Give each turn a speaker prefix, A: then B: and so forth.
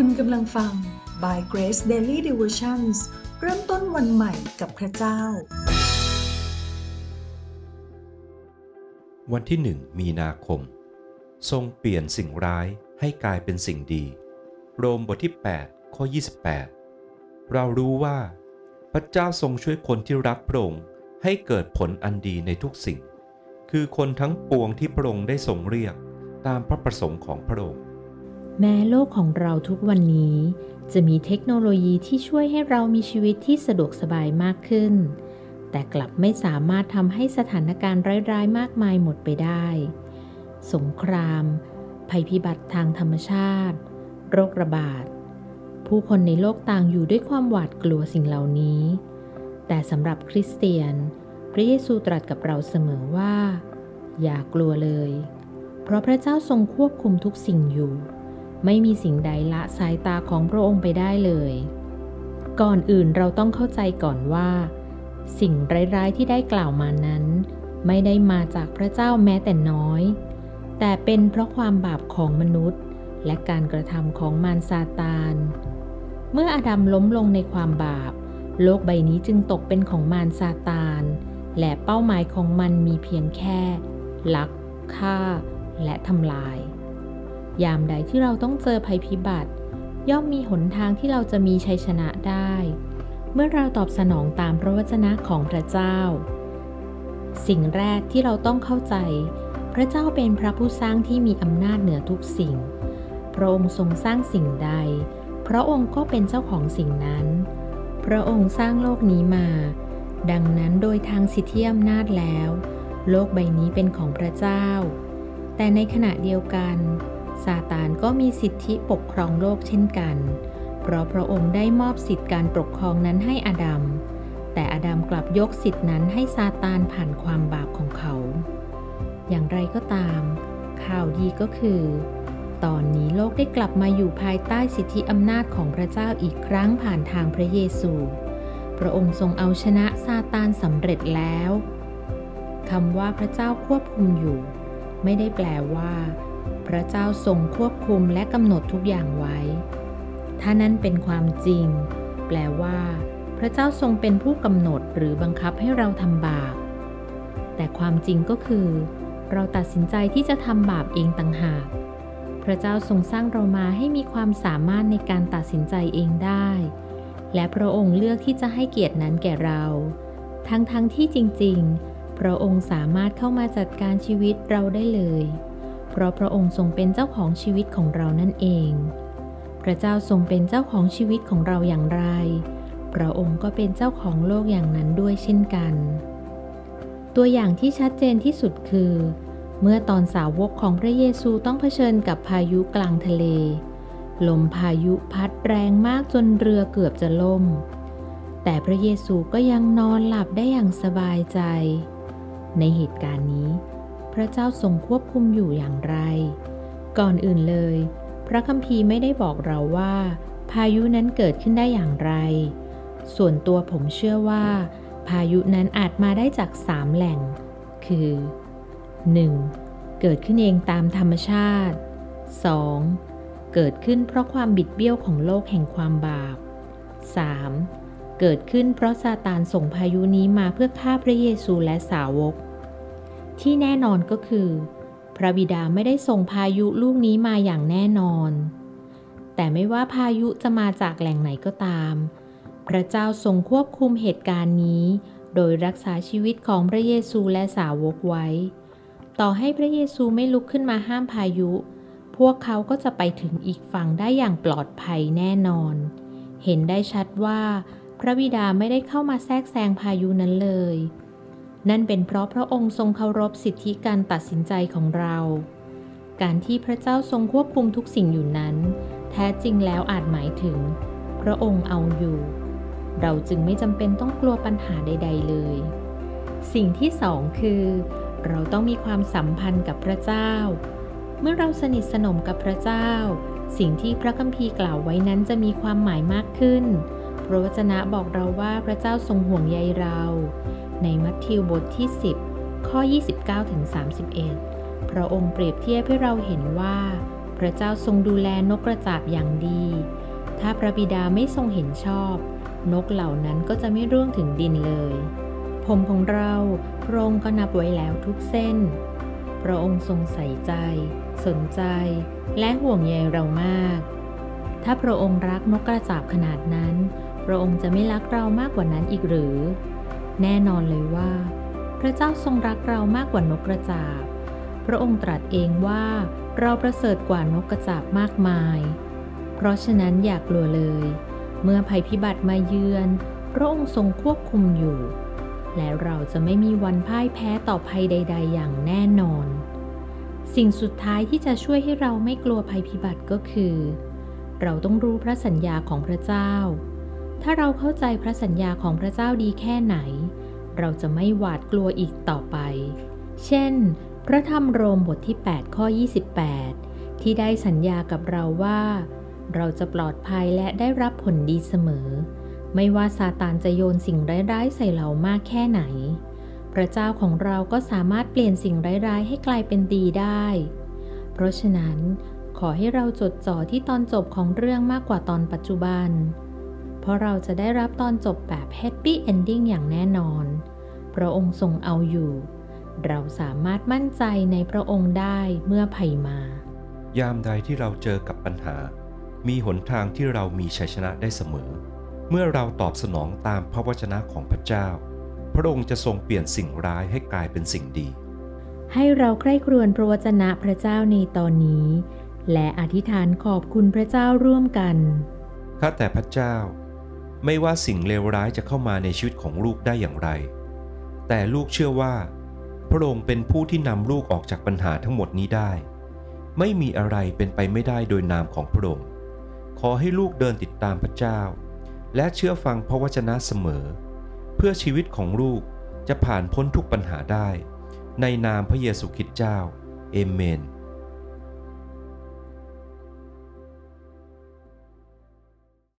A: คุณกำลังฟัง By Grace Daily Devotions เริ่มต้นวันใหม่กับพระเจ้า
B: วันที่หนึ่งมีนาคม ทรงเปลี่ยนสิ่งร้ายให้กลายเป็นสิ่งดี โรมบทที่ 8 ข้อ 28 เรารู้ว่า พระเจ้าทรงช่วยคนที่รักพระองค์ให้เกิดผลอันดีในทุกสิ่ง คือคนทั้งปวงที่พระองค์ได้ทรงเรียกตามพระประสงค์ของพระองค์
C: แม้โลกของเราทุกวันนี้ จะมีเทคโนโลยีที่ช่วยให้เรามีชีวิตที่สะดวกสบายมากขึ้น แต่กลับไม่สามารถทำให้สถานการณ์ร้ายๆ มากมายหมดไปได้ สงคราม ภัยพิบัติทางธรรมชาติ โรคระบาด ผู้คนในโลกต่างอยู่ด้วยความหวาดกลัวสิ่งเหล่านี้ แต่สำหรับคริสเตียน พระเยซูตรัสกับเราเสมอว่า อย่ากลัวเลย เพราะพระเจ้าทรงควบคุมทุกสิ่งอยู่ ไม่มีสิ่งใดละสายตาของพระองค์ไปได้เลย ก่อนอื่นเราต้องเข้าใจก่อนว่า สิ่งร้ายๆที่ได้กล่าวมานั้น ไม่ได้มาจากพระเจ้าแม้แต่น้อย แต่เป็นเพราะความบาปของมนุษย์ และการกระทำของมารซาตาน เมื่ออาดัมล้มลงในความบาป โลกใบนี้จึงตกเป็นของมารซาตาน และเป้าหมายของมันมีเพียงแค่ ลัก ฆ่า และทำลาย ยามใดที่เราต้องเจอภัยพิบัติ ย่อมมีหนทางที่เราจะมีชัยชนะได้ เมื่อเราตอบสนองตามพระวจนะของพระเจ้า สิ่งแรกที่เราต้องเข้าใจ พระเจ้าเป็นพระผู้สร้างที่มีอำนาจเหนือทุกสิ่ง พระองค์ทรงสร้างสิ่งใด พระองค์ก็เป็นเจ้าของสิ่งนั้น พระองค์สร้างโลกนี้มา ดังนั้นโดยทางสิทธิอำนาจแล้ว โลกใบนี้เป็นของพระเจ้า แต่ในขณะเดียวกัน ซาตานก็มีสิทธิปกครองโลกเช่นกัน เพราะพระองค์ได้มอบสิทธิการปกครองนั้นให้อาดัม แต่อาดัมกลับยกสิทธินั้นให้ซาตานผ่านความบาปของเขา อย่างไรก็ตาม ข่าวดีก็คือ ตอนนี้โลกได้กลับมาอยู่ภายใต้สิทธิอำนาจของพระเจ้าอีกครั้งผ่านทางพระเยซู พระองค์ทรงเอาชนะซาตานสำเร็จแล้วคำว่าพระเจ้าควบคุมอยู่ ไม่ได้แปลว่า พระเจ้าทรงควบคุมและกำหนดทุกอย่างไว้ ถ้านั้นเป็นความจริง แปลว่า พระเจ้าทรงเป็นผู้กำหนดหรือบังคับให้เราทำบาป แต่ความจริงก็คือ เราตัดสินใจที่จะทำบาปเองต่างหาก พระเจ้าทรงสร้างเรามาให้มีความสามารถในการตัดสินใจเองได้ และพระองค์เลือกที่จะให้เกียรตินั้นแก่เรา ทั้งๆทที่จริง ๆ พระองค์สามารถเข้ามาจัดการชีวิตเราได้เลย เพราะพระองค์ทรงเป็นเจ้าของชีวิตของเรานั่นเอง พระเจ้าทรงเป็นเจ้าของชีวิตของเราอย่างไร พระองค์ก็เป็นเจ้าของโลกอย่างนั้นด้วยเช่นกัน ตัวอย่างที่ชัดเจนที่สุดคือ เมื่อตอนสาวกของพระเยซูต้องเผชิญกับพายุกลางทะเล ลมพายุพัดแรงมากจนเรือเกือบจะล่ม แต่พระเยซูก็ยังนอนหลับได้อย่างสบายใจ ในเหตุการณ์นี้ พระเจ้าทรงควบคุมอยู่อย่างไร ก่อนอื่นเลย พระคัมภีร์ไม่ได้บอกเราว่า พายุนั้นเกิดขึ้นได้อย่างไร ส่วนตัวผมเชื่อว่า พายุนั้นอาจมาได้จากสามแหล่ง คือ 1. เกิดขึ้นเองตามธรรมชาติ 2. เกิดขึ้นเพราะความบิดเบี้ยวของโลกแห่งความบาป 3. เกิดขึ้นเพราะซาตานส่งพายุนี้มาเพื่อฆ่าพระเยซูและสาวก ที่แน่นอนก็คือ พระบิดาไม่ได้ส่งพายุลูกนี้มาอย่างแน่นอน แต่ไม่ว่าพายุจะมาจากแหล่งไหนก็ตาม พระเจ้าทรงควบคุมเหตุการณ์นี้ โดยรักษาชีวิตของพระเยซูและสาวกไว้ ต่อให้พระเยซูไม่ลุกขึ้นมาห้ามพายุ พวกเขาก็จะไปถึงอีกฝั่งได้อย่างปลอดภัยแน่นอน เห็นได้ชัดว่า พระบิดาไม่ได้เข้ามาแทรกแซงพายุนั้นเลย นั่นเป็นเพราะพระองค์ทรงเคารพสิทธิการตัดสินใจของเรา การที่พระเจ้าทรงควบคุมทุกสิ่งอยู่นั้น แท้จริงแล้วอาจหมายถึง พระองค์เอาอยู่ เราจึงไม่จำเป็นต้องกลัวปัญหาใด ๆ เลย สิ่งที่สองคือ เราต้องมีความสัมพันธ์กับพระเจ้า เมื่อเราสนิทสนมกับพระเจ้า สิ่งที่พระคัมภีร์กล่าวไว้นั้นจะมีความหมายมากขึ้น พระวจนะบอกเราว่าพระเจ้าทรงห่วงใยเรา ในมัทธิวบทที่ 10 ข้อ 29-31 พระองค์เปรียบเทียบให้เราเห็นว่า พระเจ้าทรงดูแลนกกระจาบอย่างดี ถ้าพระบิดาไม่ทรงเห็นชอบ นกเหล่านั้นก็จะไม่ร่วงถึงดินเลย ผมของเราพระองค์ก็นับไว้แล้วทุกเส้น พระองค์ทรงใส่ใจ สนใจ และห่วงใยเรามาก ถ้าพระองค์รักนกกระจาบขนาดนั้น พระองค์จะไม่รักเรามากกว่านั้นอีกหรือ แน่นอนเลยว่า พระเจ้าทรงรักเรามากกว่านกกระจาบ พระองค์ตรัสเองว่าเราประเสริฐกว่านกกระจาบมากมาย เพราะฉะนั้นอย่ากลัวเลย เมื่อภัยพิบัติมาเยือน พระองค์ทรงควบคุมอยู่ และเราจะไม่มีวันพ่ายแพ้ต่อภัยใด ๆ อย่างแน่นอน สิ่งสุดท้ายที่จะช่วยให้เราไม่กลัวภัยพิบัติก็คือ เราต้องรู้พระสัญญาของพระเจ้า ถ้าเราเข้าใจพระสัญญาของพระเจ้าดีแค่ไหน เราจะไม่หวาดกลัวอีกต่อไป เช่น พระธรรมโรมบทที่ 8 ข้อ 28 ที่ได้สัญญากับเราว่า เราจะปลอดภัยและได้รับผลดีเสมอ ไม่ว่าซาตานจะโยนสิ่งร้ายๆใส่เรามากแค่ไหน พระเจ้าของเราก็สามารถเปลี่ยนสิ่งร้ายๆให้กลายเป็นดีได้ เพราะฉะนั้นขอให้เราจดจ่อที่ตอนจบของเรื่องมากกว่าตอนปัจจุบัน เพราะเราจะได้รับตอนจบแบบ happy ending อย่างแน่นอน พระองค์ทรงเอาอยู่ เราสามารถมั่นใจในพระองค์ได้เมื่อภัยมา
B: ยามใดที่เราเจอกับปัญหา มีหนทางที่เรามีชัยชนะได้เสมอ เมื่อเราตอบสนองตามพระวจนะของพระเจ้า พระองค์จะทรงเปลี่ยนสิ่งร้ายให้กลายเป็นสิ่งดี
C: ให้เราใคร่ครวญพระวจนะพระเจ้าในตอนนี้ และอธิษฐานขอบคุณพระเจ้าร่วมกัน
B: ข้าแต่พระเจ้า ไม่ว่าสิ่งเลวร้ายจะเข้ามาในชีวิตของลูกได้อย่างไร แต่ลูกเชื่อว่า พระองค์เป็นผู้ที่นำลูกออกจากปัญหาทั้งหมดนี้ได้ ไม่มีอะไรเป็นไปไม่ได้โดยนามของพระองค์ ขอให้ลูกเดินติดตามพระเจ้า และเชื่อฟังพระวจนะเสมอ เพื่อชีวิตของลูกจะผ่านพ้นทุกปัญหาได้ ในนามพระเยซูคริสต์เจ้า เอเมน